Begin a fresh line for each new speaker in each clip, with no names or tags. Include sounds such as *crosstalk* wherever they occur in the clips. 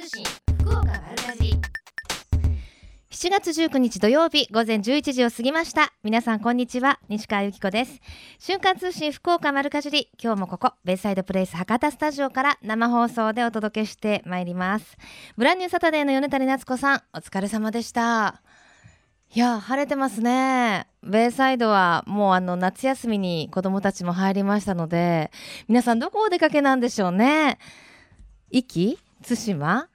通信福岡丸かじ7月19日土曜日午前11時を過ぎました。皆さんこんにちは西川由紀子です。瞬間通信福岡丸かじり。今日もここベイサイドプレイス博多スタジオから生放送でお届けしてまいります。ブランニューサタデーの米谷夏子さんお疲れ様でした。いや晴れてますね。ベイサイドはもうあの夏休みに子供たちも入りましたので皆さんどこお出かけなんでしょうね。壱岐？対馬？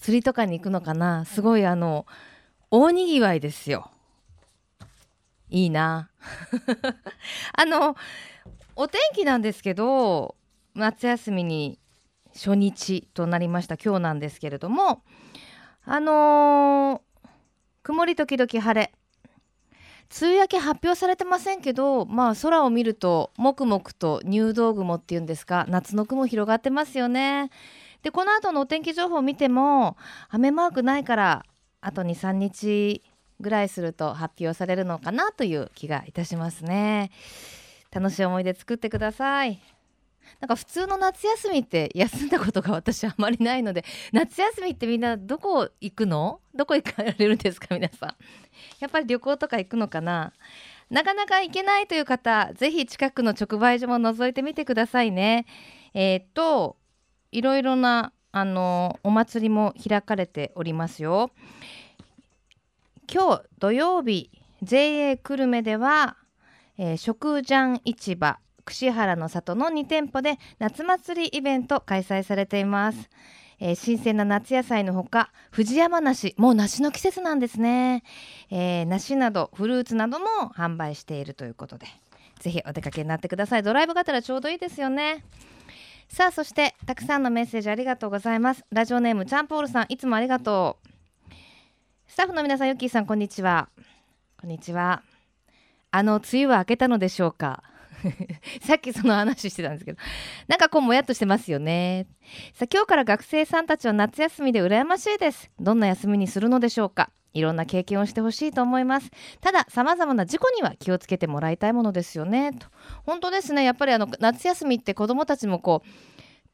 釣りとかに行くのかな？すごいあの大にぎわいですよ。いいな。*laughs* あのお天気なんですけど夏休みに初日となりました。今日なんですけれどもあのー、曇り時々晴れ。梅雨明け発表されてませんけどまあ空を見るともくもくと入道雲っていうんですか夏の雲広がってますよねでこの後のお天気情報を見ても雨マークないからあと23日ぐらいすると発表されるのかなという気がいたしますね。楽しい思い出作ってください。なんか普通の夏休みって休んだことが私あまりないので夏休みってみんなどこ行くの？どこ行かれるんですか皆さん？やっぱり旅行とか行くのかな？なかなか行けないという方ぜひ近くの直売所も覗いてみてくださいね。えー、っといろいろなあのお祭りも開かれておりますよ。今日土曜日 JA 久留米では、えー、食ジャン市場串原の里の2店舗で夏祭りイベント開催されています。えー、新鮮な夏野菜のほか藤山梨もう梨の季節なんですね、えー、梨などフルーツなども販売しているということでぜひお出かけになってくださいドライブがてらちょうどいいですよねさあそしてたくさんのメッセージありがとうございます。ラジオネームチャンポールさんいつもありがとう。スタッフの皆さんユッキーさんこんにちは。こんにちは。あの梅雨は明けたのでしょうか？*laughs* さっきその話してたんですけど。なんかこうもやっとしてますよね。さあ今日から学生さんたちは夏休みで羨ましいです。どんな休みにするのでしょうか？いろんな経験をしてほしいと思います。ただ様々な事故には気をつけてもらいたいものですよね。と。本当ですね。やっぱりあの夏休みって子どもたちもこう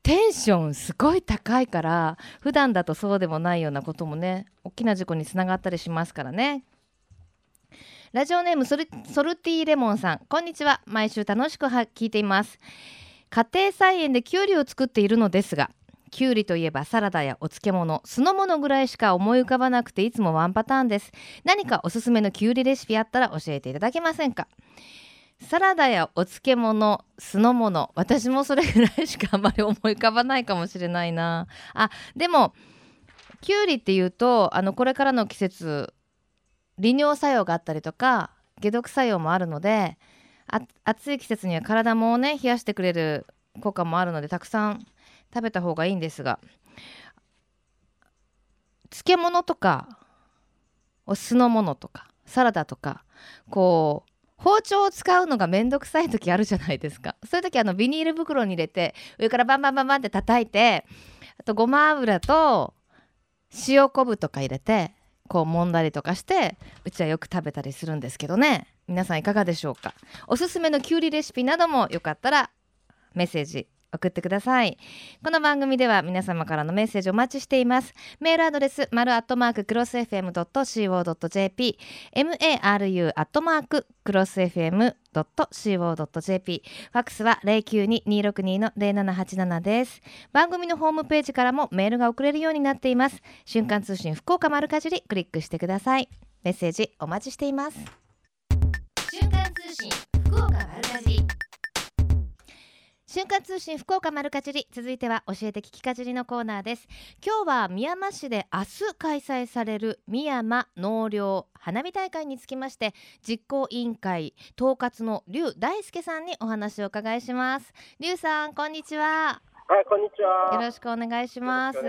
テンションすごい高いから普段だとそうでもないようなこともね大きな事故につながったりしますからね。ラジオネームソルソルティーレモンさん。こんにちは。毎週楽しく聞いています。家庭菜園できゅうりを作っているのですがきゅうりといえばサラダやお漬物酢の物ぐらいしか思い浮かばなくていつもワンパターンです。何かおすすめのきゅうりレシピあったら教えていただけませんか？サラダやお漬物酢の物私もそれぐらいしかあまり思い浮かばないかもしれないな。あでもきゅうりっていうとあのこれからの季節利尿作用があったりとか解毒作用もあるので暑い季節には体もね冷やしてくれる効果もあるのでたくさん食べた方がいいんですが漬物とかお酢の物とかサラダとかこう包丁を使うのがめんどくさい時あるじゃないですか。そういう時あのビニール袋に入れて上からバンバンバンバンって叩いてあとごま油と塩昆布とか入れてこう揉んだりとかしてうちはよく食べたりするんですけどね。皆さんいかがでしょうか。おすすめのきゅうりレシピなどもよかったらメッセージ送ってください。この番組では皆様からのメッセージお待ちしています。メールアドレス丸アットマーククロス FM.co.jp maru アットマーククロス FM.co.jp ファックスは092-262-0787です。番組のホームページからもメールが送れるようになっています。瞬間通信福岡丸かじりクリックしてください。メッセージお待ちしています。瞬間通信福岡丸瞬間通信福岡丸かじり続いては教えて聞きかじりのコーナーです。今日は宮山市で明日開催される宮山納涼花火大会につきまして実行委員会統括の劉大輔さんにお話を伺いします。劉さんこんにちは。
はい、こんにちは。
よろしくお願いします。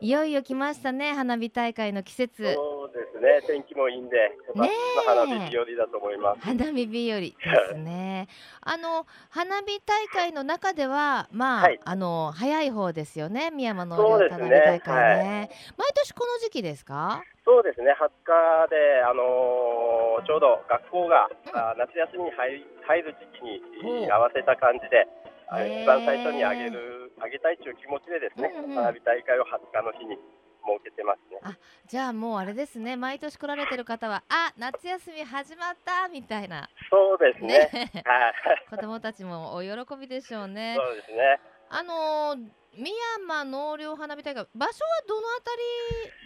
いよいよ来ましたね、花火大会の季節。
そうですね、天気もいいんで、ね、花火日和だと思います。
花火日和ですね。あの花火大会の中では、まあ、はい、あの早い方ですよね、宮山の花火大会ね、ねはい、毎年この時期ですか？
そうですね、20日で、あのー、ちょうど学校が、うん、夏休みに入入る時期に合わせた感じで、あ
へー。
一番最初にあげる、あげたいという気持ちでですね、
うんうん。
花火大会を20日の日に設けてますね。
じゃあもうあれですね。毎年来られてる方はあ夏休み始まったみたいな。
そうですね。
ね。
はい。*laughs*
子供たちもお喜びでしょうね。
そうですね。
あのー、宮山納涼花火大会場所はどのあた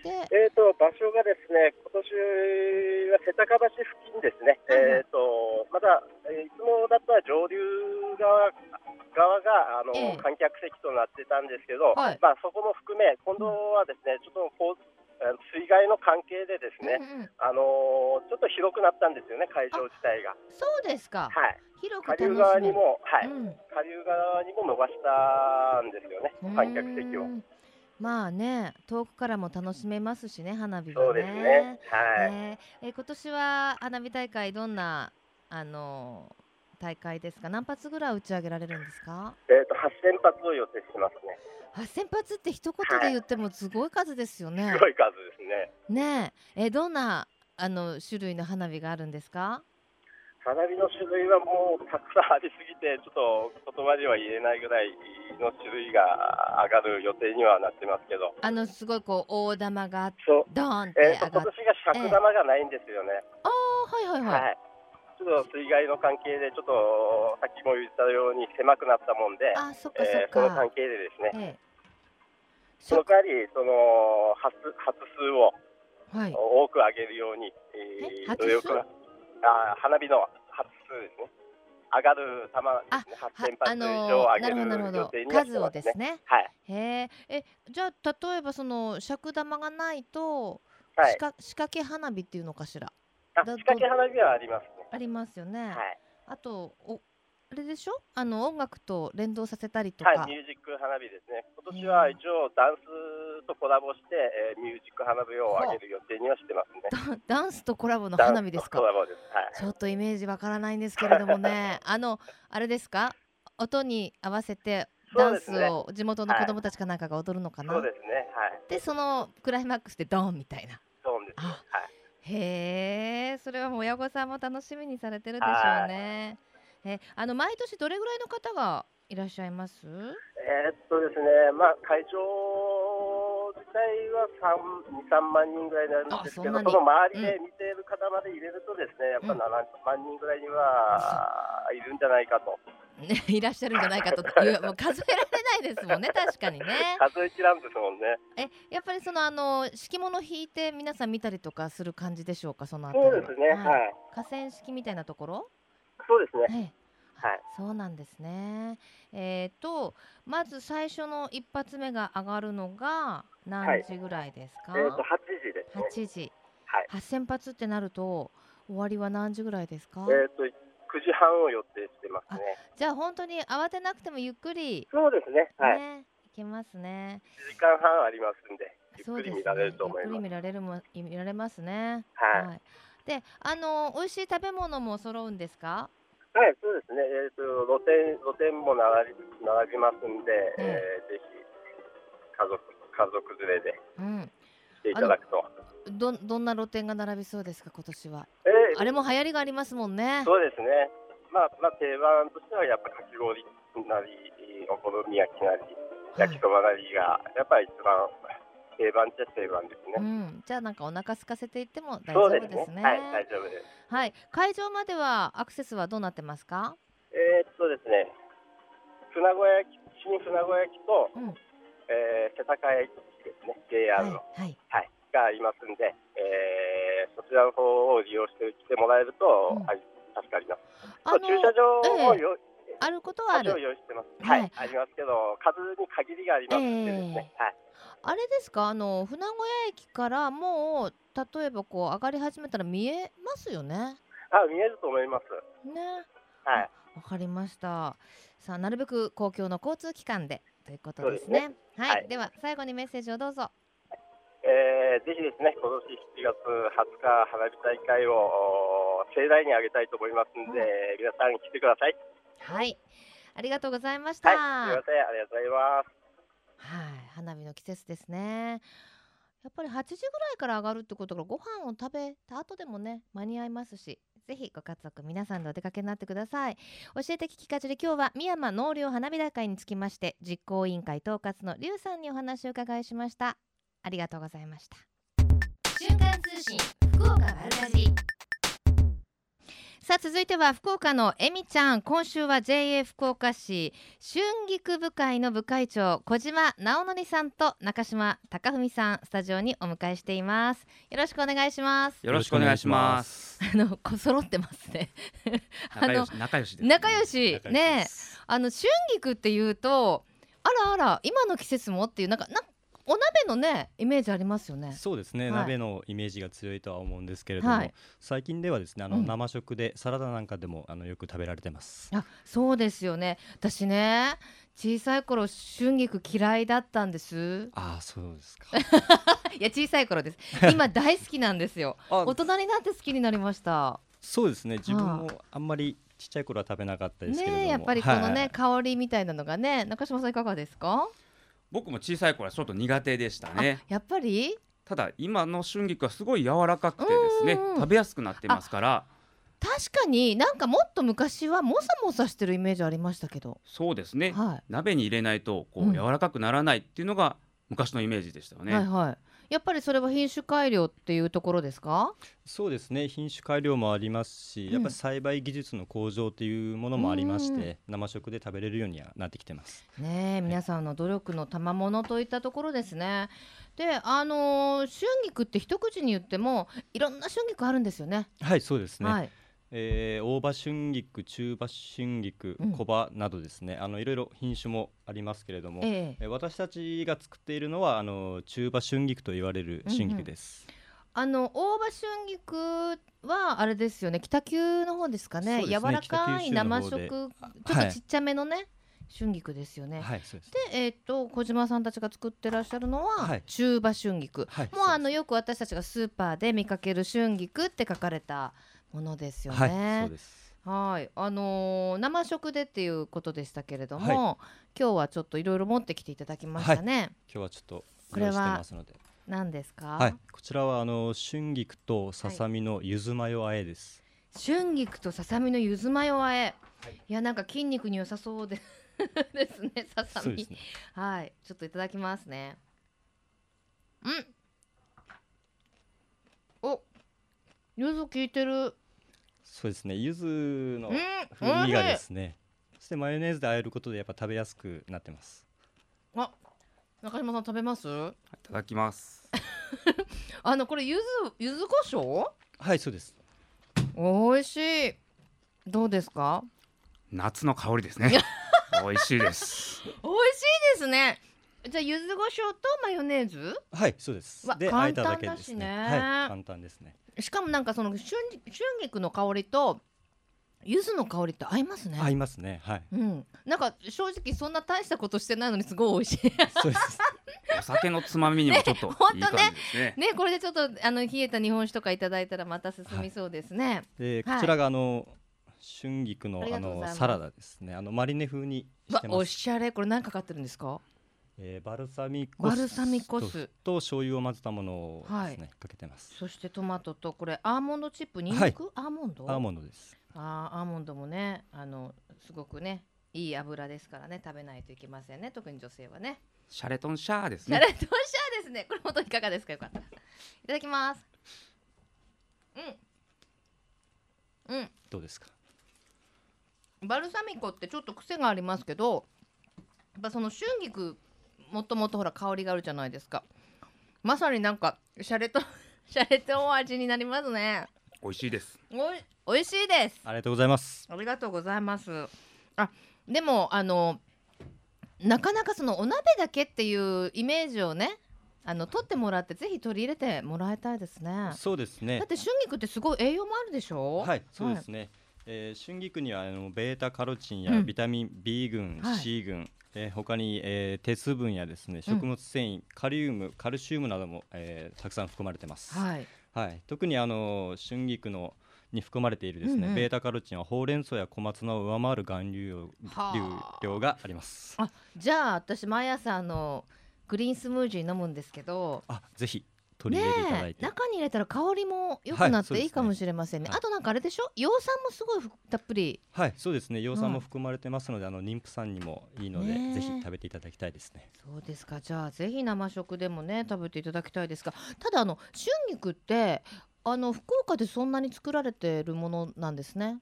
りで？
えー、と場所がですね、今年は瀬高橋付近ですね、
はいはい。
えー、とまだ、えーいつもだったら上流側側があの、
ええ。
観客席となってたんですけど、
はい。
まあ、そこも含め、今度はですねちょっとこう水害の関係でですね、
うんうん、
あのーちょっと広くなったんですよね、会場自体が。
そうですか。
はい、
広く
下流側にも、はい。
うん。
下流側にも伸ばしたんですよね、観客席を。
まあね遠くからも楽しめますしね花火がね。
そうですね。はい。
えーえ今年は花火大会どんなあのー大会ですか？何発ぐらい打ち上げられるんですか？
えー、と8000発を予定してますね。
8000発って一言で言ってもすごい数ですよね
す。ごい数ですね。
ねええどんなあの種類の花火があるんですか？
花火の種類はもうたくさんありすぎて、ちょっと言葉では言えないぐらいの種類が上がる予定にはなってますけど、
あのすごいこう大玉がドーンって
えー、と今
上がって、
年が尺玉がないんですよね。
ああはいはいはい、
はい。ちょっと水害の関係で、ちょっとさっきも言ったように狭くなったもんで、
あそっかそっ
えーその
か、
関係でですね、
ええ
その代わり、その発発数を
はい
多く上げるように、
え
え
発数？
努力があ花火の発数ですね。上がる球ですね、
は
8000発以
あの
上上げ
るほどなるほど数を。ですね
はい。
へええじゃあ例えばその尺玉がないと、
はい
仕。掛け花火っていうのかしら？
あ、
だ
仕掛け花火はありますね。
ありますよね、
はい。
あとおあれでしょ？あの音楽と連動させたりとか、
はい、ミュージック花火ですね。今年は一応ダンスとコラボして、えーミュージック花火を上げる予定にはしてますね。
ダ *laughs* ダンスとコラボの花火ですか？
コラボです。はい。
ちょっとイメージわからないんですけれどもね *laughs* あのあれですか？音に合わせてダンスを地元の子供たちかなんかが踊るのかな、
そうですね。はい。
でそのクライマックスでドーンみたいな
そうですはい。
へえそれはもう親御さんも楽しみにされてるでしょうね。えあの毎年どれぐらいの方がいらっしゃいます？
えーっとですね、まあ、会場は3、2、3万人ぐらいなんですけど、
あそ
の周りで見ている方まで入れるとですね、やっぱ
うん
7万人ぐらいにはいるんじゃないかと。
ね、*laughs* いらっしゃるんじゃないかというもう数えられないですもんね *laughs* 確かにね
数えきらんですもんね。
えやっぱりそのあの敷物引いて皆さん見たりとかする感じでしょうかそのあたりは？
そうですね。はい。
河川敷みたいなところ？
そうですね。
ええ
はい。
そうなんですねえー、とまず最初の一発目が上がるのが何時ぐらいですか、
えーっと、8時ですね。
8時
はい。
8000発ってなると終わりは何時ぐらいですか、
えーっと、9時半を予定してますね。
じゃあ本当に慌てなくてもゆっくり
そうですね。はい。
ね、いけますね
1時間半ありますんで、ゆっ
そうですね
くり見られると思います。
ゆっくり見られるも見られますね
はい。
いであの美味しい食べ物も揃うんですか？
はい、そうですね。えっ、と露店露店も並び並びますんで、えーぜひ家族家族連れで
うん
来ていただくと。
どどんな露店が並びそうですか今年は？
えー
あれも流行りがありますもんね
そうですね。まあまあ定番としてはやっぱかき氷なりお好み焼きなり焼きそばなりがやっぱり一番定番っちゃ定番です
う
ね。
ん、じゃあなんかお腹空かせていっても大丈
そうですね。
夫ですね。
はい、大丈夫です。
はい、会場まではアクセスはどうなってますか？
えーっとですね、船小屋駅新船小屋駅と、
うん
えー世田谷駅ですね、JR の。
はい、はい、
はい、がありますんで、えーそちらの方を利用して来てもらえると、
うん
はい、助かります。
あ
駐車場を
ええ
よ、
あることはある。
用意してます。
は
はいい、ありますけど、数に限りがありますんでですね。はい。
あれですか？あの船小屋駅からもう例えばこう上がり始めたら見えますよね？
あ、見えると思います。
ね。
はい。
わかりました。さあなるべく公共の交通機関でということですね。はい、
はい
では最後にメッセージをどうぞ。
えーぜひですね、今年7月20日花火大会をお盛大に上げたいと思いますんで、皆さん来てください。
はい、ありがとうございました。
はい、すみません、ありがとうございます。
はい、花火の季節ですね。やっぱり8時ぐらいから上がるってことがご飯を食べた後でもね間に合いますしぜひご家族皆さんでお出かけになってください。教えて聞きかじり今日は宮山納涼花火大会につきまして実行委員会統括の劉さんにお話を伺いしました。ありがとうございました。瞬間通信福岡丸かじりさあ続いては福岡のえみちゃん。今週は JA 福岡市春菊部会の部会長小島直則さんと中島貴文さんスタジオにお迎えしています。よろしくお願いします。
よろしくお願いします。
あのこ揃ってますね。あの
仲良し仲良し。*laughs* ね。
あの春菊っていうとあらあら今の季節もっていうなんかなお鍋のねイメージありますよね。
そうですね、
はい。
鍋のイメージが強いとは思うんですけれども、
はい。
最近ではですねあの、
うん。
生食でサラダなんかでもあのよく食べられてます。
あそうですよね。私ね小さい頃春菊嫌いだったんです。
ああそうですか。*laughs*
いや小さい頃です。*laughs* 今大好きなんですよ。
あ
大人になって好きになりました。
そうですね。自分もあんまりちっちゃい頃は食べなかったですけれども。
ねえやっぱりこのね、
はい。
香りみたいなのがね中島さんいかがですか、
僕も小さい頃はちょっと苦手でしたね。
あやっぱり？
ただ今の春菊はすごい柔らかくてですね
うんうん
食べやすくなってますから。
確かになんかもっと昔はもさもさしてるイメージありましたけど、
そうですね。
は
鍋に入れないとこ
うん。
う柔らかくならないっていうのが昔のイメージでしたよ
い、
ね。
はいはいやっぱりそれは品種改良っていうところですか？
そうですね。品種改良もありますし、
うん。
やっぱり栽培技術の向上というものもありまして、生食で食べれるようにはなってきてます。
ねえ皆さんの努力の賜物といったところですね。であのー春菊って一口に言ってもいろんな春菊あるんですよね。
はいそうですね、
はい
えー大葉春菊中葉春菊
うん。
小葉などですね、あのいろいろ品種もありますけれども、
ええ。
えー私たちが作っているのはあの中葉春菊と言われる春菊です、
あの大葉春菊はあれですよね。北九の方ですかね。
ね。
柔らかい生食ちょっとちっちゃめのね、春菊ですよね、
はいです。
でえっ、と小島さんたちが作ってらっしゃるのは、
はい。
中葉春菊、
はい
もうあのよく私たちがスーパーで見かける春菊って書かれたものですよね。
はいそうです。
はい、あのー生食でっていうことでしたけれども、
は
今日はちょっといろいろ持ってきていただきましたね。
今日はちょっと
これは何ですか、
はい。こちらはあの春菊とささみのゆずマヨあえです、
春菊とささみのゆずマヨ和え、い、やなんか筋肉に良さそうで *laughs* ですねささみ、
ね。
はい。ちょっといただきますね。うん。おゆず効いてる
そうですねゆずの
うん
風味がですねそしてマヨネーズで和えることでやっぱ食べやすくなってます。
あ中島さん食べます？
いただきます。*laughs*
あのこれゆずゆず胡椒？
はいそうです。
美味しい。どうですか？
夏の香りですね。*laughs* 美味しいです。
美味しいですねじゃあゆず胡椒とマヨネーズ？
はいそうです。
わ
で和えただけですね。
簡単だしね
はい簡単ですね。
しかもなんかその春春菊の香りと柚子の香りって合いますね。
合いますね。はい。
うん、なんか正直そんな大したことしてないのにすごい美味しい。
そうです。*laughs*
お酒のつまみにもちょっと
ねほんとね
いい感じですね。
ね、これでちょっとあの冷えた日本酒とかいただいたらまた進みそうですね。はい。
でこちらがあの春菊の
ありが
あ
とうございます。
のサラダですね。あのマリネ風にし
わ
て、ます。
おしゃれ、これ何かかってるんですか？
えーバルサミコ酢
バルサミコ酢
とと醤油を混ぜたものをですね、かけてます
そしてトマトとこれアーモンドチップ、ニンニク、アーモンド？
アーモンドです
あーアーモンドもね、あのすごくね、いい油ですからね、食べないといけませんね。特に女性はね。
シャレトンシャーですね。
シャレとシャーですね。これ本当いかがですか？よかった。いただきます。うん。うん。
どうですか？
バルサミコってちょっと癖がありますけどやっぱその春菊もともとほら香りがあるじゃないですか。まさになんかシャレと *laughs* シャレと味になりますね。
美味しいです。
おい美味しいです。
ありがとうございます。
ありがとうございます。あでもあのなかなかそのお鍋だけっていうイメージをねあの取ってもらってぜひ取り入れてもらいたいですね。
そうですね。
だって春菊ってすごい栄養もあるでしょ？
はいそうですね、えー春菊にはあのベータカロチンや
うん。
ビタミン B 群、
はい。
C 群、えー他に、えー鉄分やですね
うん。
食物繊維、カリウムカルシウムなども、えーたくさん含まれてます、
はい。
はい、特にあの春菊のに含まれているですね、
うんうん。
ベータカロチンはほうれん草や小松菜を上回る含有量があります。
あじゃあ私毎朝あのグリーンスムージー飲むんですけど。
あぜひ取り入れていただい
え
て、
中に入れたら香りも良くなって
はい
いいかもしれませんね,、
はい。
あとなんかあれでしょ？葉酸もすごいふたっぷり。
はいそうですね。葉酸
はい
も含まれてますので、あの妊婦さんにもいいので、
ねえ。
ぜひ食べていただきたいですね。
そうですか。じゃあぜひ生食でもね食べていただきたいですが。ただあの春菊ってあの福岡でそんなに作られてるものなんですね。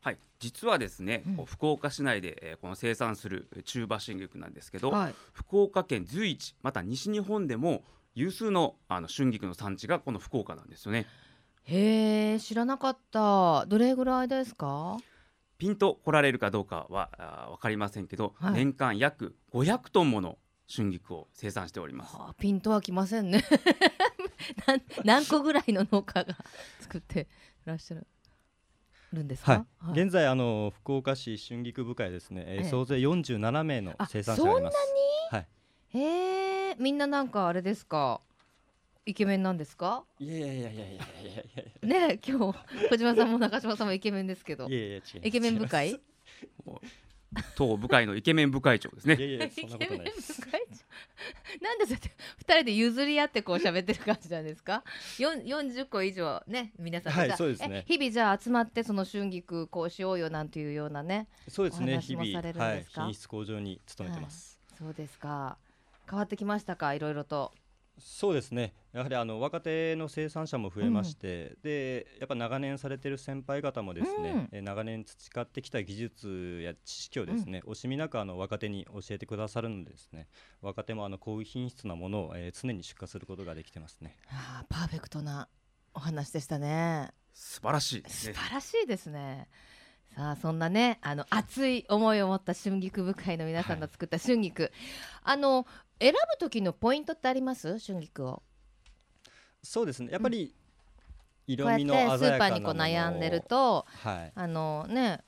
はい、実はですね、
うん。
こう福岡市内で、えーこの生産するえー中羽春菊なんですけど、
はい。
福岡県随一また西日本でも有数のあの春菊の産地がこの福岡なんですよね。
へえ知らなかった。どれぐらいですか？
ピンと来られるかどうかはあーわかりませんけど、
はい。
年間約500トンもの春菊を生産しております。
はあ、ピンとはきませんね。*laughs* なん何個ぐらいの農家が作ってらっしゃるるんですか、
はい、現在あの福岡市春菊部会ですね、えー
ええ。
総勢47名の
あ
生産者がいます。
そ
はい
へえみんななんかあれですか？イケメンなんですか？
いやいやいやいやいやいやいや。い
ねえ今日小島さんも中島さんもイケメンですけど。
やいやいや違います。
イケメン部会？
違い
当部会のイケメン部会長ですね。
い。やいやそんなことないです
イケメン部会長。なんでそうやって二人で譲り合ってこう喋ってる感じなんですか？四四十個以上ね皆さん。で
はいそうですね。
え日々じゃあ集まってその春菊こうしようよなんていうようなね
そうですね日々はい品質向上に努めてます、
そうですか変わってきましたか？いろいろと。
そうですね。やはりあの若手の生産者も増えまして、でやっぱ長年されてる先輩方もですね、
うん。
え長年培ってきた技術や知識をですね、惜しみなくあの若手に教えてくださるのでですね。若手もあの高品質なものを、えー常に出荷することができてますね。
ああパーフェクトなお話でしたね。
素晴らしいです。
素
ね。
晴らしいですね。さあそんなねあの熱い思いを持った春菊部会の皆さんが作った春菊、あの選ぶ時のポイントってあります？春菊を。
そうですね。やっぱり色味の鮮やかな
ーパーにこう悩んでると
はい、
あのね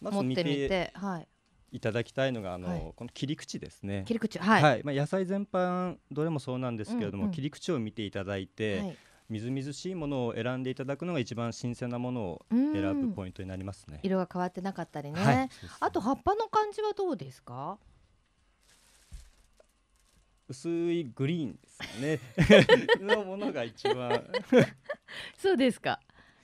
ま
持ってみ
て
てはい。
いただきたいのがあの、
はい。
この切り口ですね。
切り口はい、
はい。まあ、野菜全般どれもそうなんですけれども、
うん。うん
切り口を見ていただいて、
はい。
みずみずしいものを選んでいただくのが一番新鮮なものを
うん。
選ぶポイントになりますね。
色が変わってなかったりね、
はい。ね。
あと葉っぱの感じはどうですか？
薄いグリーンですね。*laughs* のものが一番。
そうですか。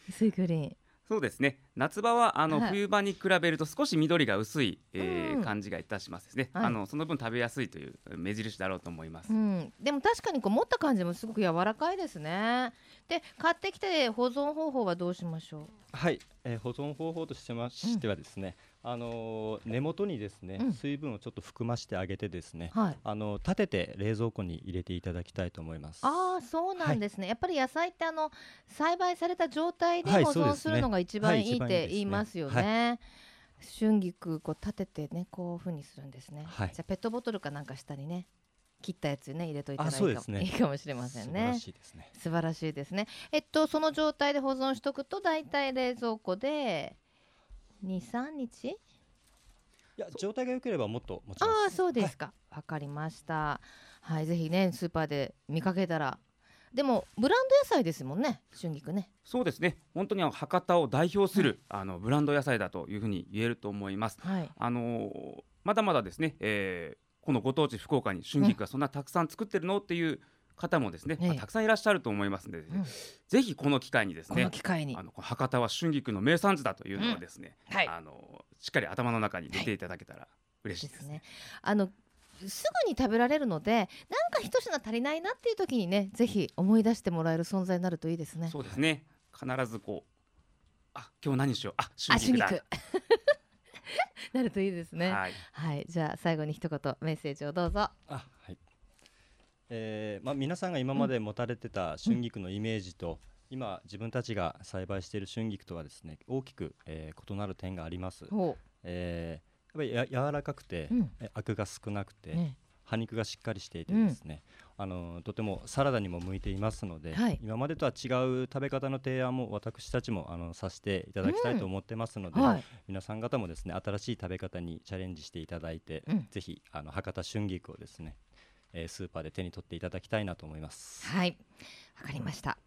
薄いグリーン。
そうですね。夏場はあの、
はい。
冬場に比べると少し緑が薄い、えー
うん。
感じがいたしますですね。
はい。
あのその分食べやすいという目印だろうと思います。
うん、でも確かにこう持った感じもすごく柔らかいですね。で買ってきて保存方法はどうしましょ
はい、えー保存方法としてましてはですね、あのー根元にですね、
うん
水分をちょっと含ましてあげてですね、
う。はい。
あの立てて冷蔵庫に入れていただきたいと思います。
ああそうなんですね、やっぱり野菜ってあの栽培された状態で保存するのが一番
はい
いいって言いますよね。春菊こう立ててねこういう風にするんですね。
はい
じゃあペットボトルかなんか下にね切ったやつね入れといたらいいかも,、
ね
いいかもしれませんね
素晴ら。しいですね。
素晴らしいですね。えっとその状態で保存しとくとだいたい冷蔵庫で2、3日？
いや状態が良ければもっと持ちます。
ああそうですか。わ、かりました。はいぜひねスーパーで見かけたら。でもブランド野菜ですもんね春菊ね。
そうですね。本当にあの博多を代表する、あのブランド野菜だというふうに言えると思います。
はい。
あのーまだまだですね、えーこのご当地福岡に春菊がそんなたくさん作ってるのっていう方もですね、
ええ。
まあたくさんいらっしゃると思いますので、
ん。
ぜひこの機会にです
こ
ね
の機会に。
あの博多は春菊の名産地だというのをですね、
はい。
あのしっかり頭の中に入れてい。ただけたら嬉しいです。
ですね。あのすぐに食べられるのでなんか一品足りないなっていう時にねぜひ思い出してもらえる存在になるといいですね。
そうですね。必ずこう、あ今日何しよう、あ
あ
春菊だ。*laughs* *laughs*
なるといいですね。
はい。
はい。じゃあ最後に一言メッセージをどうぞ。
あはい。えーまあ皆さんが今まで持たれてた春菊のイメージと、今自分たちが栽培している春菊とはですね大きく、えー異なる点があります。
ほ
えーやっぱりや柔らかくて、
うん。
えアクが少なくて、
うね。
葉肉がしっかりしていてですね、あのとてもサラダにも向いていますので、
はい。
今までとは違う食べ方の提案も私たちもあのさせていただきたいと思ってますので、
はい。
皆さん方もですね新しい食べ方にチャレンジしていただいて、
うん。
ぜひあの博多春菊をですね、えースーパーで手に取っていただきたいなと思います。
はい、わかりました。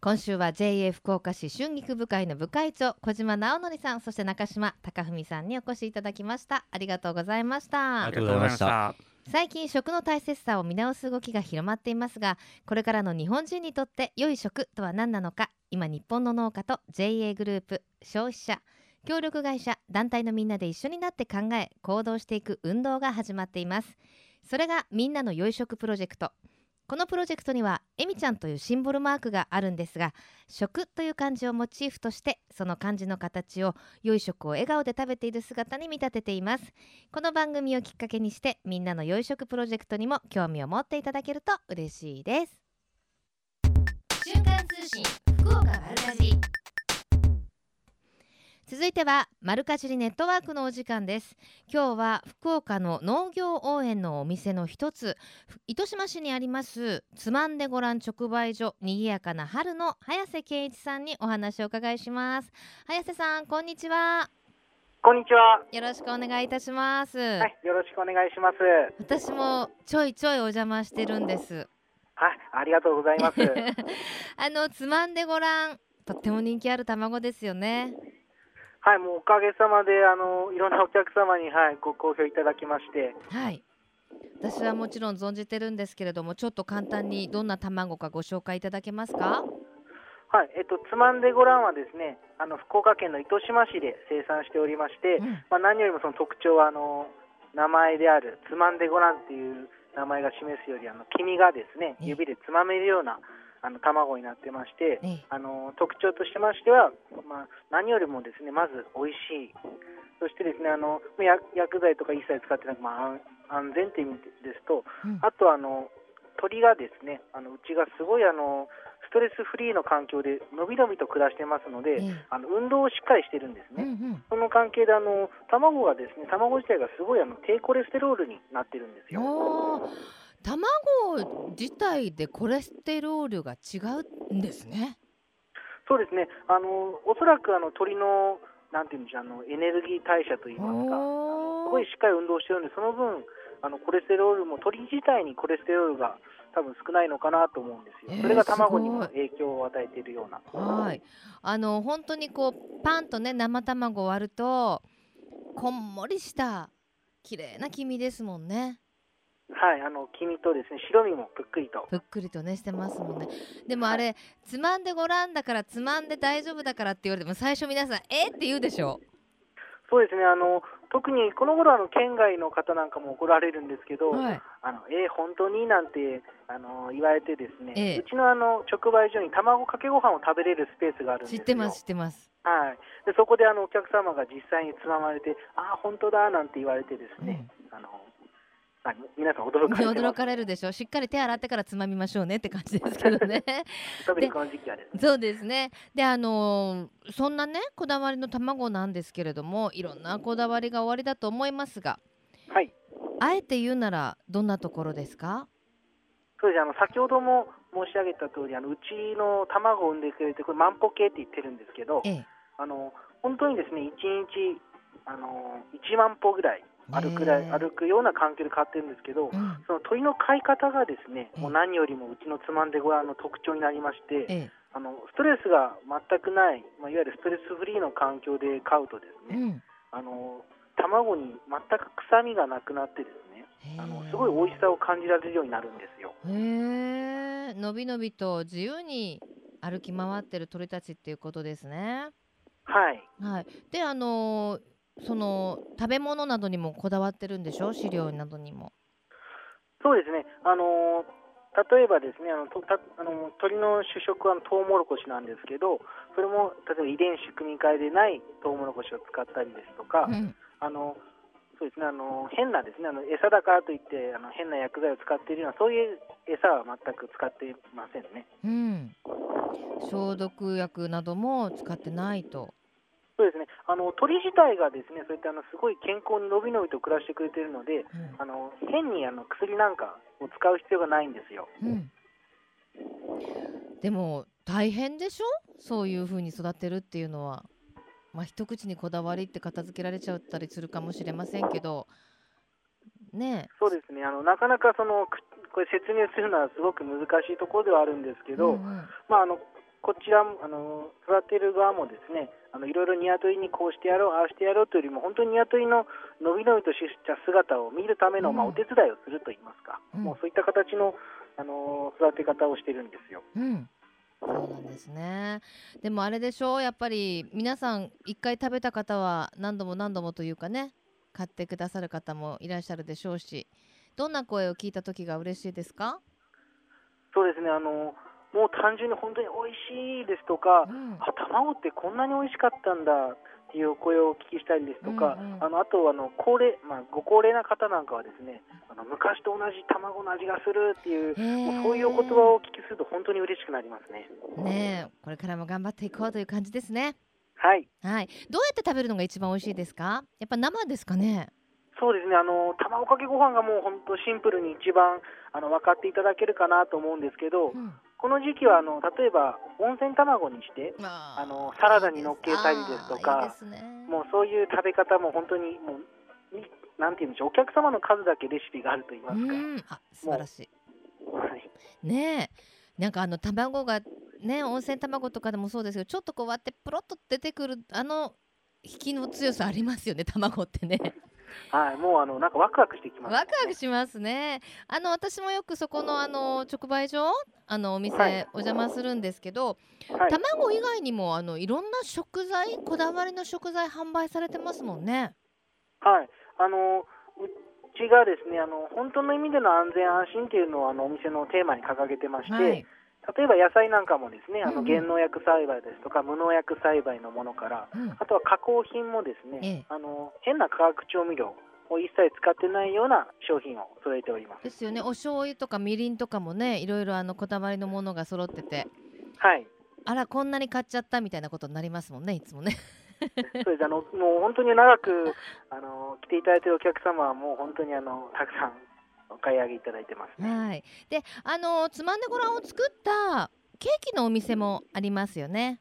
今週は JA 福岡市春菊部会の部会長小島直則さんそして中島貴文さんにお越しいただきました。ありがとうございました。
ありがとうございました。
ありがとうございました
最近食の大切さを見直す動きが広まっていますがこれからの日本人にとって良い食とは何なのか今日本の農家と JA グループ消費者協力会社団体のみんなで一緒になって考え行動していく運動が始まっていますそれがみんなの良い食プロジェクト。このプロジェクトにはえみちゃんというシンボルマークがあるんですが食という漢字をモチーフとしてその漢字の形を良い食を笑顔で食べている姿に見立てています。この番組をきっかけにしてみんなの良い食プロジェクトにも興味を持っていただけると嬉しいです。瞬間通信福岡丸かじ続いては丸かじりネットワークのお時間です今日は福岡の農業応援のお店の一つ糸島市にありますつまんでごらん直売所にぎやかな春の早瀬圭一さんにお話をお伺いします早瀬さんこんにちは
こんにちは。
よろしくお願いいたします、
はい、よろしくお願いします。
私もちょいちょいお邪魔してるんです
はい、ありがとうございます。*laughs*
あのつまんでごらんとっても人気ある卵ですよね
はい、もうおかげさまで、あの、いろんなお客様に、はい、ご好評いただきまして。
はい私はもちろん存じてるんですけれどもちょっと簡単にどんな卵かご紹介いただけますか？
はい、えっと、つまんでごらんはですね、あの、福岡県の糸島市で生産しておりまして。
うん
まあ、何よりもその特徴は、あの、名前であるつまんでごらんっていう名前が示すより、あの、黄身がですね、
ええ
指でつまめるような。あの卵になってまして、
ええ。
あの特徴としてましては、まあ、何よりもですねまず美味しい、そしてですねあの薬薬剤とか一切使ってなく、まあ、安安全っていう意味ですと、
うん。
あとはあの鳥がですねあのうちがすごいあのストレスフリーの環境でのびのびと暮らしてますので、
ええ。
あの運動をしっかりしてるんです
うんう
ね。
ん。
その関係であの卵がですね卵自体がすごいあの低コレステロールになってるんですよ。
卵自体でコレステロールが違うんですね。
そうですね。あのおそらくあの鳥のなんていうんでしょうあのエネルギー代謝といいますか、すごいしっかり運動してるんでその分あのコレステロールも鳥自体にコレステロールが多分少ないのかなと思うんですよ。
えー
それが卵にも影響を与えているような。
はい。あの本当にこうパンとね生卵を割るとこんもりした綺麗な黄身ですもんね。
はい、あの黄身とですね白身もぷっくりと。
ぷっくりとねしてますもんね。でもあれ、つまんでごらんだからつまんで大丈夫だからって言われても最初皆さんえって言うでしょ？
そうですね。あの特にこの頃あの県外の方なんかも怒られるんですけど、
はい。
あのえー本当になんてあの言われてですね、
ええ
うちのあの直売所に卵かけご飯を食べれるスペースがあるんですよ。
知ってます知ってます。
はい。でそこであのお客様が実際につままれて、ああ本当だなんて言われてですね、あのあ皆さん驚かれ。
驚かれるでしょ。しっかり手洗ってからつまみましょうねって感じですけどね。*laughs*
特にこの時期はですね。
そうですね。で、あのーそんなねこだわりの卵なんですけれども、いろんなこだわりがおありだと思いますが、
はい。
あえて言うならどんなところですか？
そうですあの先ほども申し上げた通り、あのうちの卵を産んでくれてこれ万歩計って言ってるんですけど、
ええ。
あの本当にですね一日あの1万歩ぐらい歩くらい歩くような環境で飼ってるんですけど、
うん。
その鳥の飼い方がですね、
ええ
もう何よりもうちのつまんでごらんの特徴になりまして、
ええ。
あのストレスが全くない、まあ、いわゆるストレスフリーの環境で飼うとですね、
うん。
あの卵に全く臭みがなくなってですねあのすごい美味しさを感じられるようになるんですよ。
へえ。のびのびと自由に歩き回ってる鳥たちっていうことですね。
はい
はい。で、あのーその食べ物などにもこだわってるんでしょ？飼料などにも。
そうですねあの例えばですねあのとたあの鳥の主食はトウモロコシなんですけどそれも例えば遺伝子組み換えでないトウモロコシを使ったりですとか、
うん。
あのそうですねあの変なですねあの餌だからといってあの変な薬剤を使っているようなそういう餌は全く使っていませんね。
うん。消毒薬なども使ってないと。
そうですね。あの鳥自体がですねそういったあのすごい健康にのびのびと暮らしてくれているので
うん。
あの変にあの薬なんかを使う必要がないんですよ。
うん、でも大変でしょ？そういう風に育てるっていうのは。まあ一口にこだわりって片付けられちゃったりするかもしれませんけど。ねえ。
そうですね。あのなかなかそのくこれ説明するのはすごく難しいところではあるんですけど、
うんうん。
まあ、あのこちらあの育てる側もですねあのいろいろニワトリにこうしてやろうああしてやろうというよりも本当にニワトリののびのびとした姿を見るための、まあ、
うん
お手伝いをするといいますか、
うん。
もうそういった形のあの育て方をしてるんですよ。
うん。そうなんですね。でもあれでしょうやっぱり皆さん一回食べた方は何度も何度もというかね買ってくださる方もいらっしゃるでしょうしどんな声を聞いた時が嬉しいですか、
そうですねあのもう単純に本当に美味しいですとか、
うん。
あ卵ってこんなに美味しかったんだっていうお声をお聞きしたりですとか、
うんうん
あのあとあの高齢、まあ、ご高齢な方なんかはですねあの昔と同じ卵の味がするっていう、もうそういうお言葉をお聞きすると本当に嬉しくなりますね。
ねえ。これからも頑張っていこうという感じですね。
はい。
はい。どうやって食べるのが一番美味しいですか？やっぱ生ですかね？
そうですね。あの卵かけご飯がもう本当シンプルに一番あの分かっていただけるかなと思うんですけど、
うん
この時期はあの例えば温泉卵にして
あ
あのサラダに乗っけたりですとか
ね。
もうそういう食べ方も本当にもうになんていうんでしょうお客様の数だけレシピがあると言いますか、
うん。あ素晴らしい。
はい、
ねえ。なんかあの卵がね温泉卵とかでもそうですけどちょっとこう割ってプロッと出てくるあの引きの強さありますよね卵ってね
はい、もうあのなんかワクワクしてきます、
ワクワクしますね。あの私もよくそこのあの直売所あのお店、
はい。
お邪魔するんですけど、
はい、
卵以外にもあのいろんな食材こだわりの食材販売されてますもんね。
はい、あのうちがですねあの本当の意味での安全安心っていうのをあのお店のテーマに掲げてまして、
はい
例えば野菜なんかもですねあの減農薬栽培ですとか無農薬栽培のものから
うん。
あとは加工品もですね、
ええ。
あの変な化学調味料を一切使ってないような商品を揃えております。
ですよね。お醤油とかみりんとかもねいろいろあのこだわりのものが揃ってて。
はい。
あらこんなに買っちゃったみたいなことになりますもんねいつもね。*laughs*
そうです。あのもう本当に長くあの来ていただいているお客様はもう本当にあのたくさんお買い上げいただいてますね。
はい。であのつまんでごらんを作ったケーキのお店もありますよね。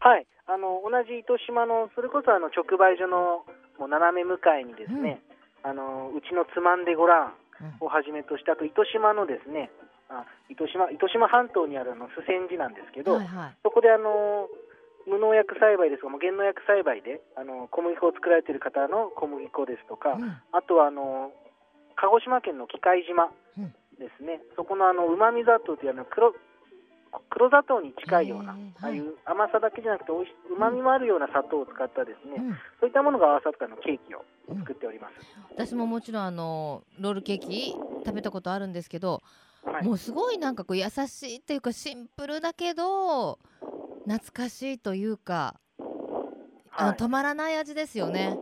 はい、あの同じ糸島のそれこそあの直売所のもう斜め向かいにですね、あのうちのつまんでごらん
うん。
をはじめとしてあと糸島のですねあ糸島糸島半島にあるあの須千寺なんですけど、
はいはい。
そこであの無農薬栽培ですとかもう減農薬栽培であの小麦粉を作られている方の小麦粉ですとか、
うん。
あとはあの鹿児島県の喜界島
うん
ですね、そこのあのうまみ砂糖というあの黒黒砂糖に近いような、ああいう甘さだけじゃなくておいしうまみもあるような砂糖を使ったですね、
うん。
そういったものが合わさったのケーキを作っております。
私ももちろんあのロールケーキ食べたことあるんですけど、
はい。
もうすごいなんかこう優しいっていうかシンプルだけど懐かしいというか、あの
はい。
止まらない味ですよね。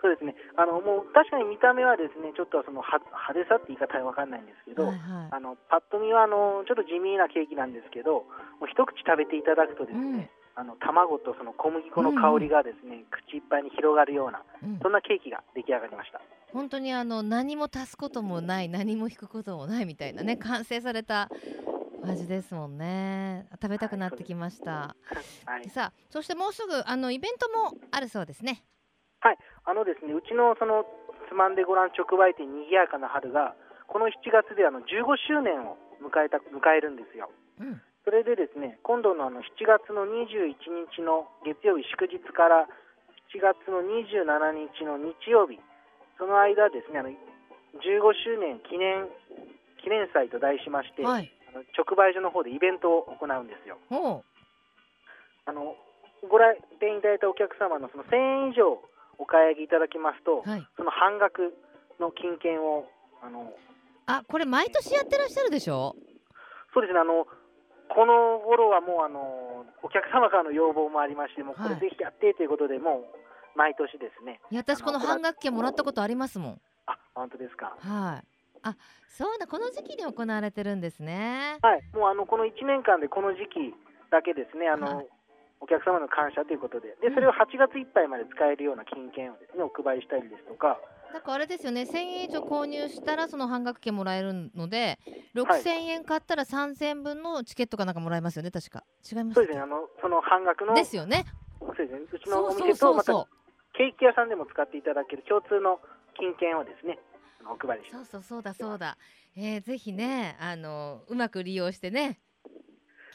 そうですね。あのもう確かに見た目はですね、ちょっとそのは派手さって言い方はわかんないんですけど、
はいはい。
あのパッと見はあのちょっと地味なケーキなんですけど、もう一口食べていただくとですね、あの卵とその小麦粉の香りがですね、口いっぱいに広がるような
うん。
そんなケーキが出来上がりました。
本当にあの何も足すこともない何も引くこともないみたいなね完成された味ですもんね。食べたくなってきました、
はい。
さあそしてもうすぐあのイベントもあるそうですね。
はい。あのですね、うちのそのつまんでごらん直売店にぎやかな春がこの7月であの15周年を迎えた迎えるんですよ。
うん
それでですね、今度のあの7月の21日の月曜日祝日から7月の27日の日曜日、その間ですね、あの15周年記念記念祭と題しまして、
はい
あの直売所の方でイベントを行うんですよ。あのご来店いただいたお客様のその1000円以上お買い上げいただきますと、
はい。
その半額の金券をあの
あこれ毎年やってらっしゃるでしょ？
そうですね。あのこの頃はもうあのお客様からの要望もありましてもうこれ
はい
ぜひやってということで、もう毎年ですね。
いや私この半額券もらったことありますもん。
あ本当ですか。
はい。あそうだこの時期に行われてるんですね。
はい。もうあのこの1年間でこの時期だけですね。あの、
はい
お客様の感謝ということで。
うん。
でそれを8月いっぱいまで使えるような金券をですねお配りしたりですとか。
だからあれですよね。1000円以上購入したらその半額券もらえるので6000円買ったら3000円分のチケットかなんかもらえますよね確か。違います
そうですね。あのその半額の
ですよね。
そうですね。うちのお店とまたケーキ屋さんでも使っていただける共通の金券をですねお配りし
う
ます。
そうそうそうだそうだ。えー、ぜひねあのうまく利用してね。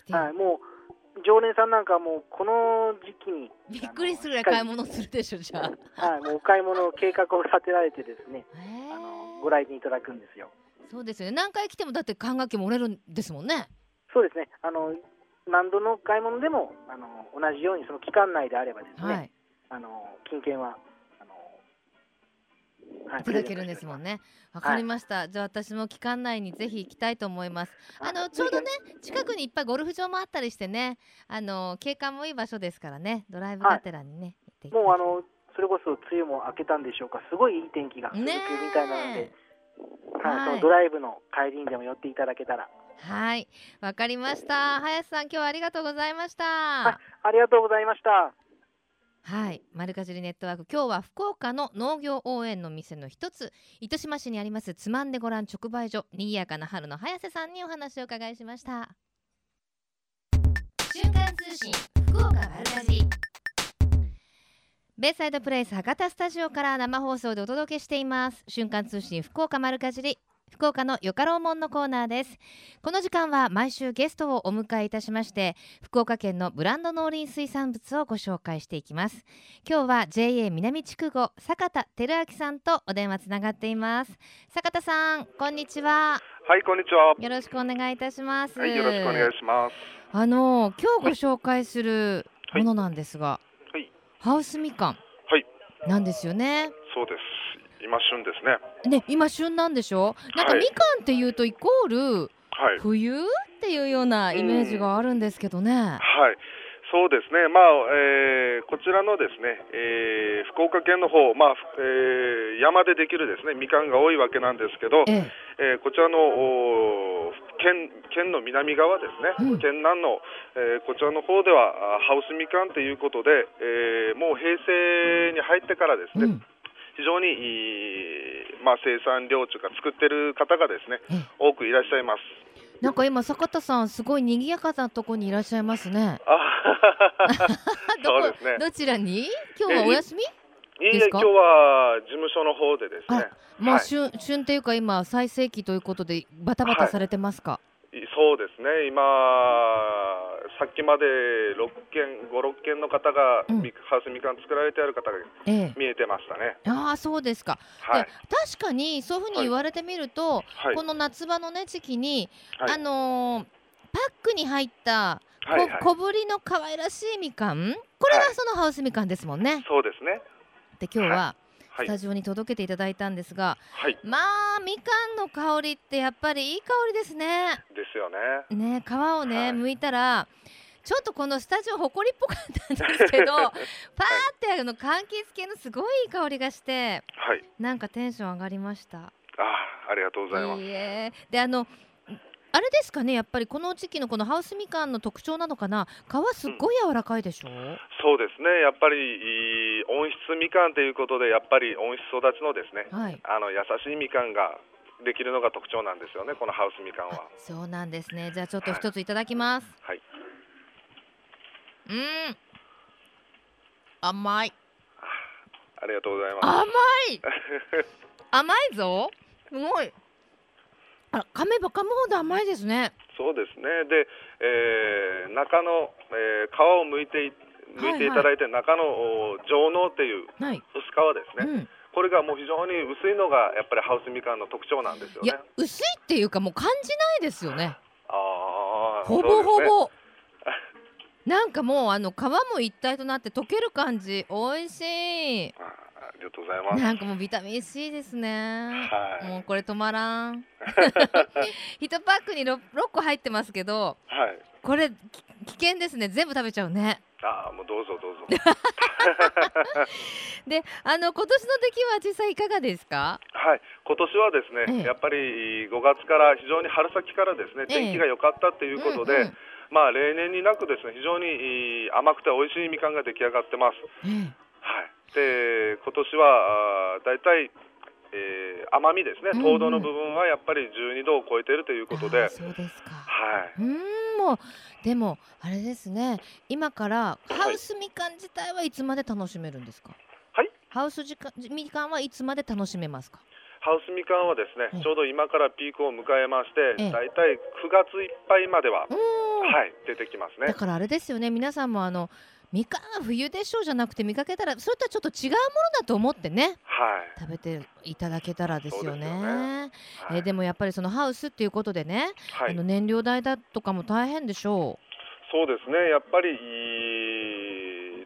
はい、もう常連さんなんかもうこの時期に
びっくりするぐらい買い物するでしょじゃあ。
はい、もうお買い物計画を立てられてですね、
へ
あの
ー
ご来店いただくんですよ。
そうですよね。何回来てもだって管楽器も折れるんですもんね。
そうですね。あの何度の買い物でもあの同じようにその期間内であればですね、
はい。
あの金券はい
ただけるんですもん
ね。
ね。わかりました。じゃあ私も期間内にぜひ行きたいと思います。あのちょうどね近くにいっぱいゴルフ場もあったりしてね、あの景観もいい場所ですからね。ドライブがてらにね。
もうあのそれこそ梅雨も明けたんでしょうか。すごいいい天気が続くみ
ね
たいなので、はい、ドライブの帰りにでも寄っていただけたら、
はい、わかりました。林さん今日はありがとうございました。
ありがとうございました。
はい、マルカジリネットワーク。今日は福岡の農業応援の店の一つ。糸島市にありますつまんでごらん直売所。にぎやかな春の早瀬さんにお話をお伺いしました。瞬間通信福岡マルカジベイサイドプレイス博多スタジオから生放送でお届けしています。瞬間通信福岡丸かじり福岡のよかろうもんのコーナーです。この時間は毎週ゲストをお迎えいたしまして福岡県のブランド農林水産物をご紹介していきます。今日は JA 南筑後坂田照明さんとお電話つながっています。坂田さんこんにちは。
はい、こんにちは。
よろしくお願いいたします。
はい、よろしくお願いします。
あの今日ご紹介する
はい。
ものなんですが、
はい。
ハウスみかん
はい。
なんですよね。
そうです。今旬ですね。
ね今旬なんでしょ？なんか
はい
みかんっていうとイコール
はい。
冬っていうようなイメージがあるんですけどね、
はい。そうですね。まあ、えーこちらのですね、えー福岡県の方、まあ、ふえー山でできるですね、みかんが多いわけなんですけど、
ええ
えーこちらの県県の南側ですね、
うん
県南の、えーこちらの方ではあハウスみかんということで、えーもう平成に入ってからですね、
うん
非常にいい、まあ、生産量というか作ってる方がですね
ええ
多くいらっしゃいます。
なんか今坂田さんすごい賑やかなとこにいらっしゃいますね。
あ *laughs*
どこ
そうですね
どちらに？今日はお休み？
いい
ですか？
え今日は事務所の方でですね、
まあ、
はい
旬旬っていうか今最盛期ということでバタバタされてますか？
いそうですね、今、さっきまで6件、5、6件の方が、
うん
みハウスみかん作られてある方が
ええ。
見えてましたね。
ああそうですか。
はい
で、確かにそういうふうに言われてみると、
はい
この夏場のね時期に、
はい
あのーパックに入ったこ、
はいはい
小ぶりの可愛らしいみかん、これが
はい
そのハウスみかんですもんね。
そうですね。
で今日は
はい
スタジオに届けていただいたんですが、
はい。
まあみかんの香りってやっぱりいい香りですね。
ですよね。
ね皮をね、
はい
剥いたらちょっとこのスタジオ埃っぽかったんですけど *laughs* パーってあの柑橘系のすごいいい香りがして
はい。
なんかテンション上がりました。
あありがとうございます。
いいえであのあれですかねやっぱりこの時期のこのハウスみかんの特徴なのかな。皮すっごい柔らかいでしょ、
そうですね。やっぱり温室みかんということで、やっぱり温室育ちのですね、
はい。
あの優しいみかんができるのが特徴なんですよね。このハウスみかん
あ
は。
そうなんですね。じゃあちょっと一ついただきます、
はい。
うーん。甘い。
ありがとうございます。
甘い。*laughs* 甘いぞ。すごいあ噛めば噛むほど甘いですね。
そうですね。で、えー中の、えー皮を剥いてい剥いていただいて、中のお上納っていう
はい、
薄皮ですね、
うん、
これがもう非常に薄いのがやっぱりハウスみかんの特徴なんですよね。
いや。薄いっていうかもう感じないですよね。
ああ、
ほぼほぼ、*laughs* なんかもうあの皮も一体となって溶ける感じ。美味しい。
あありがとうございます。
なんかもうビタミン C ですね。
はい。
もうこれ止まらん *laughs* 一パックに 6, 6個入ってますけど
はい。
これき危険ですね全部食べちゃうね
ああ、もうどうぞどうぞ。*laughs*
であの今年の出来は実際いかがですか？
はい、今年はですね、
ええ
やっぱり5月から非常に春先からですね、
ええ
天気が良かったということで、
うんうん
まあ例年になくですね、非常に甘くて美味しいみかんが出来上がってます。
え
はい。で、今年はだいたい、えー甘みですね、
うんうん。
糖度の部分はやっぱり12度を超えているという
え
ことで、はい。
あーそうですか。うーんもうでもあれですね。今からハウスみかん自体はいつまで楽しめるんですか？
はい。
ハウスじかみかんはいつまで楽しめますか？
ハウスみかんはですね、
ええ
ちょうど今からピークを迎えまして、
ええ。
だいたい9月いっぱいまでは、はい、出てきますね。
だ。からあれですよね。皆さんもあのみかんは冬でしょうじゃなくて見かけたらそれとはちょっと違うものだと思ってね。
はい、
食べていただけたらですよね。
ね。はい。
えーでもやっぱりそのハウスっていうことでね、
はい。
あの燃料代だとかも大変でしょ
そうですね、やっぱり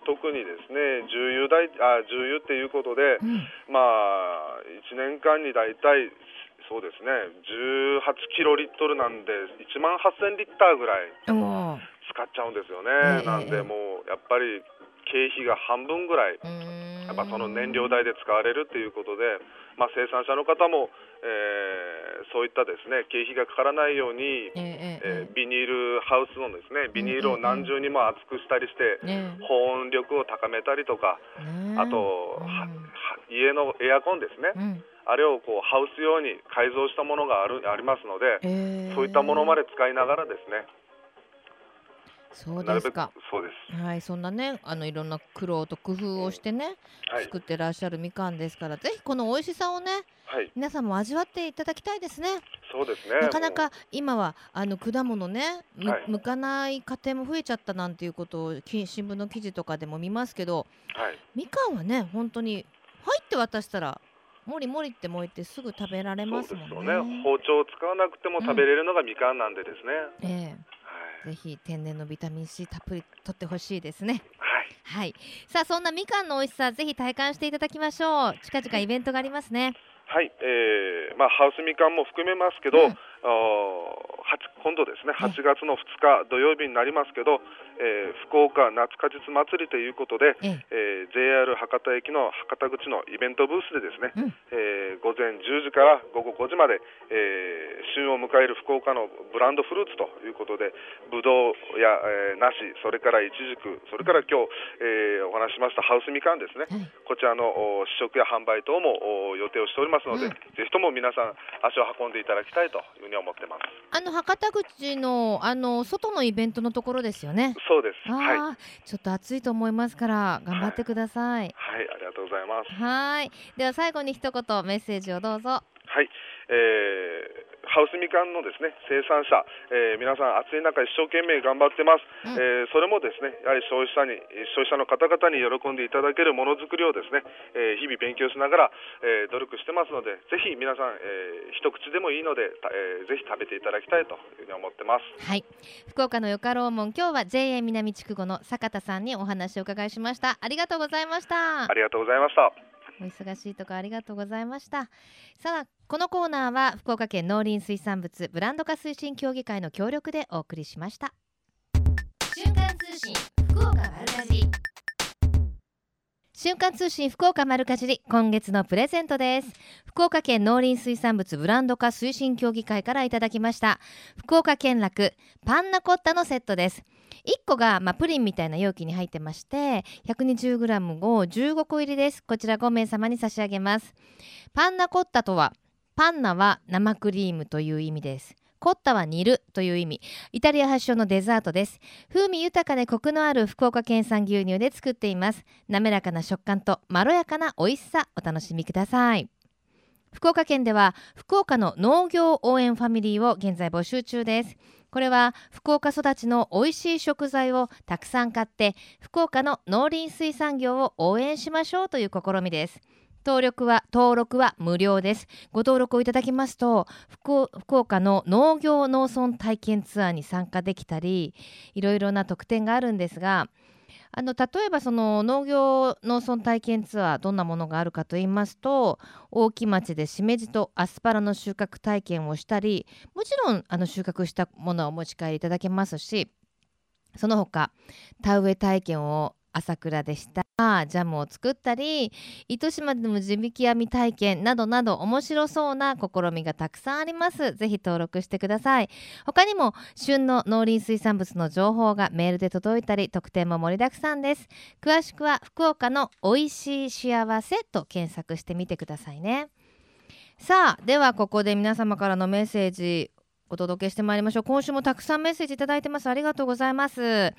特にですね重油代あ重油っていうことで
う、、うん、
まあ1年間に大体そうですね。18キロリットルなんで1万8000リッターぐらい使っちゃうんですよ
ええ
ね。なんでもうやっぱり経費が半分ぐらい。やっぱその燃料代で使われるっていうことで、まあ、生産者の方も、えーそういったですね経費がかからないように、
え
ービニールハウスのですねビニールを何重にも厚くしたりして、保温力を高めたりとか、あと、家のエアコンですね、
うん
あれをこうハウス用に改造したものがあるありますので、
ええ
そういったものまで使いながらですね、
そうですか。
そうです。
はいそんなねあのいろんな苦労と工夫をしてね、
はい、
作ってらっしゃるみかんですからぜひこの美味しさをね
はい、
皆さんも味わっていただきたいですね。
そうですね。
なかなか今はあの果物ね、む
はい。
剥かない家庭も増えちゃったなんていうことをき新聞の記事とかでも見ますけどみかんはね本当に入って渡したらもりもりって燃えてすぐ食べられ
そう
ます
です
もんね。
よね。包丁を使わなくても食べれるのがみかんなんでですね。
え
はい、
えぜひ天然のビタミン C たっぷりとってほしいですね。
はい、
はい。さあそんなみかんの美味しさぜひ体感していただきましょう。近々イベントがありますね。
はい、えー、まあハウスみかんも含めますけど、
うん
今度ですね、
はい。
8月の2日土曜日になりますけど、えー福岡夏果実祭りということで、
ええ。
えー JR 博多駅の博多口のイベントブースでですね、
うん。
えー午前10時から午後5時まで、えー旬を迎える福岡のブランドフルーツということで、ぶどうや、えー梨、それからイチジク、それから今日、えーお話ししましたハウスみかんですね、
はい。
こちらのお試食や販売等もお予定をしておりますので、
うん。
ぜひとも皆さん足を運んでいただきたいというふうに思ってます。
あの博多口のあの外のイベントのところですよね。
そうです。はい。
ちょっと暑いと思いますから頑張ってください。
はい、ありがとうございます。
はーい。では最後に一言メッセージをどうぞ。
はい、えーハウスみかんのですね生産者、えー皆さん暑い中一生懸命頑張ってます、
うん
えーそれもですねやはり消費者に消費者の方々に喜んでいただけるものづくりをですね、えー日々勉強しながら、えー努力してますのでぜひ皆さん、えー一口でもいいので、たえーぜひ食べていただきたいというふうに思ってます
はい。福岡のよかろうもん今日は JA 南筑後の坂田さんにお話をお伺いしました。ありがとうございました
あ。りがとうございました
お忙しいところありがとうございました。さあこのコーナーは福岡県農林水産物ブランド化推進協議会の協力でお送りしました。瞬間通信福岡丸かじり。瞬間通信福岡丸かじり今月のプレゼントです。福岡県農林水産物ブランド化推進協議会からいただきました。福岡県楽パンナコッタのセットです1個が、まあ、プリンみたいな容器に入ってまして 120g を15個入りです。こちら5名様に差し上げます。パンナコッタとはパンナは生クリームという意味です。コッタは煮るという意味。イタリア発祥のデザートです。風味豊かでコクのある福岡県産牛乳で作っています。滑らかな食感とまろやかな美味しさお楽しみください。福岡県では福岡の農業応援ファミリーを現在募集中です。これは福岡育ちの美味しい食材をたくさん買って福岡の農林水産業を応援しましょうという試みです。登録は登録は無料です。ご登録をいただきますと福福岡の農業農村体験ツアーに参加できたりいろいろな特典があるんですがあの例えばその農業農村体験ツアーどんなものがあるかと言いますと大木町でしめじとアスパラの収穫体験をしたりもちろんあの収穫したものはお持ち帰りいただけますしその他田植え体験を朝倉でした。ジャムを作ったり糸島での地引き網体験などなど面白そうな試みがたくさんあります。ぜひ登録してください。他にも旬の農林水産物の情報がメールで届いたり特典も盛りだくさんです。詳しくは福岡の美味しい幸せと検索してみてくださいね。さあではここで皆様からのメッセージ。お届けしてまいりましょう。今週もたくさんメッセージいただいてます。ありがとうございます。え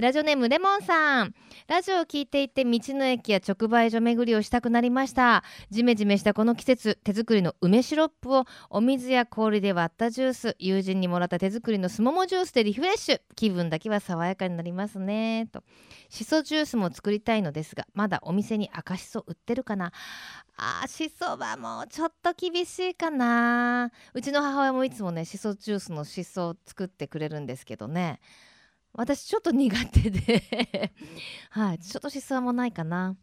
ラジオネームレモンさん。ラジオを聞いていて道の駅や直売所巡りをしたくなりました。ジメジメしたこの季節手作りの梅シロップをお水や氷で割ったジュース友人にもらった手作りのすももジュースでリフレッシュ。気分だけは爽やかになりますね。と。しそジュースも作りたいのですがまだお店に赤しそ売ってるかな。あーしそはもうちょっと厳しいかな。うちの母親もいつもねしそジュースのしそを作ってくれるんですけどね。私ちょっと苦手で。*laughs* はい。ちょっとしそはもないかな、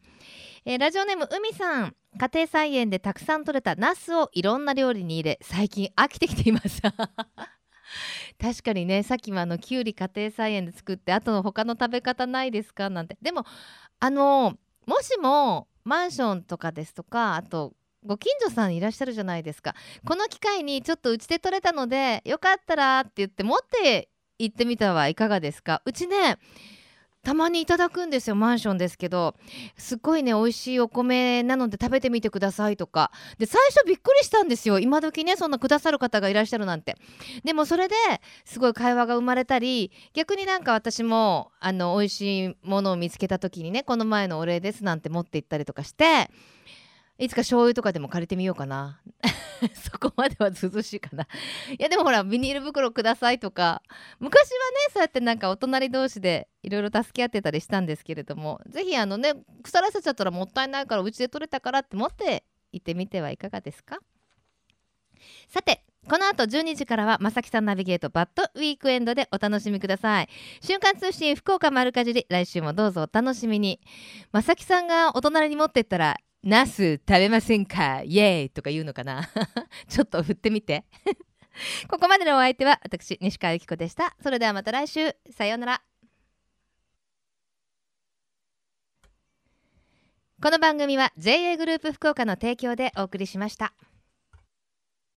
えーラジオネーム海さん。家庭菜園でたくさん取れたナスをいろんな料理に入れ最近飽きてきています。*laughs* 確かにね。さっきもあのきゅうり家庭菜園で作ってあとの他の食べ方ないですか？なんて。でもあのもしもマンションとかですとかあとご近所さんいらっしゃるじゃないですか。この機会にちょっとうちで取れたのでよかったらって言って持って行ってみたはいかがですか。うちねたまにいただくんですよマンションですけど。すっごいね美味しいお米なので食べてみてくださいとか。で最初びっくりしたんですよ。今時ねそんなくださる方がいらっしゃるなんて。でもそれですごい会話が生まれたり逆になんか私もあの美味しいものを見つけた時にねこの前のお礼ですなんて持って行ったりとかしていつか醤油とかでも借りてみようかな。*laughs* そこまでは涼しいかな。いやでもほらビニール袋くださいとか。昔はねそうやってなんかお隣同士でいろいろ助け合ってたりしたんですけれどもぜひあのね腐らせちゃったらもったいないからうちで取れたからって持って行ってみてはいかがですか？さてこの後12時からはまさきさんナビゲートバッドウィークエンドでお楽しみください。瞬間通信福岡丸かじり来週もどうぞお楽しみに。まさきさんがお隣に持ってったらナス食べませんかイエーイとか言うのかな？*laughs* ちょっと振ってみて。*laughs* ここまでのお相手は私西川由紀子でした。それではまた来週。さようなら。この番組は JA グループ福岡の提供でお送りしました。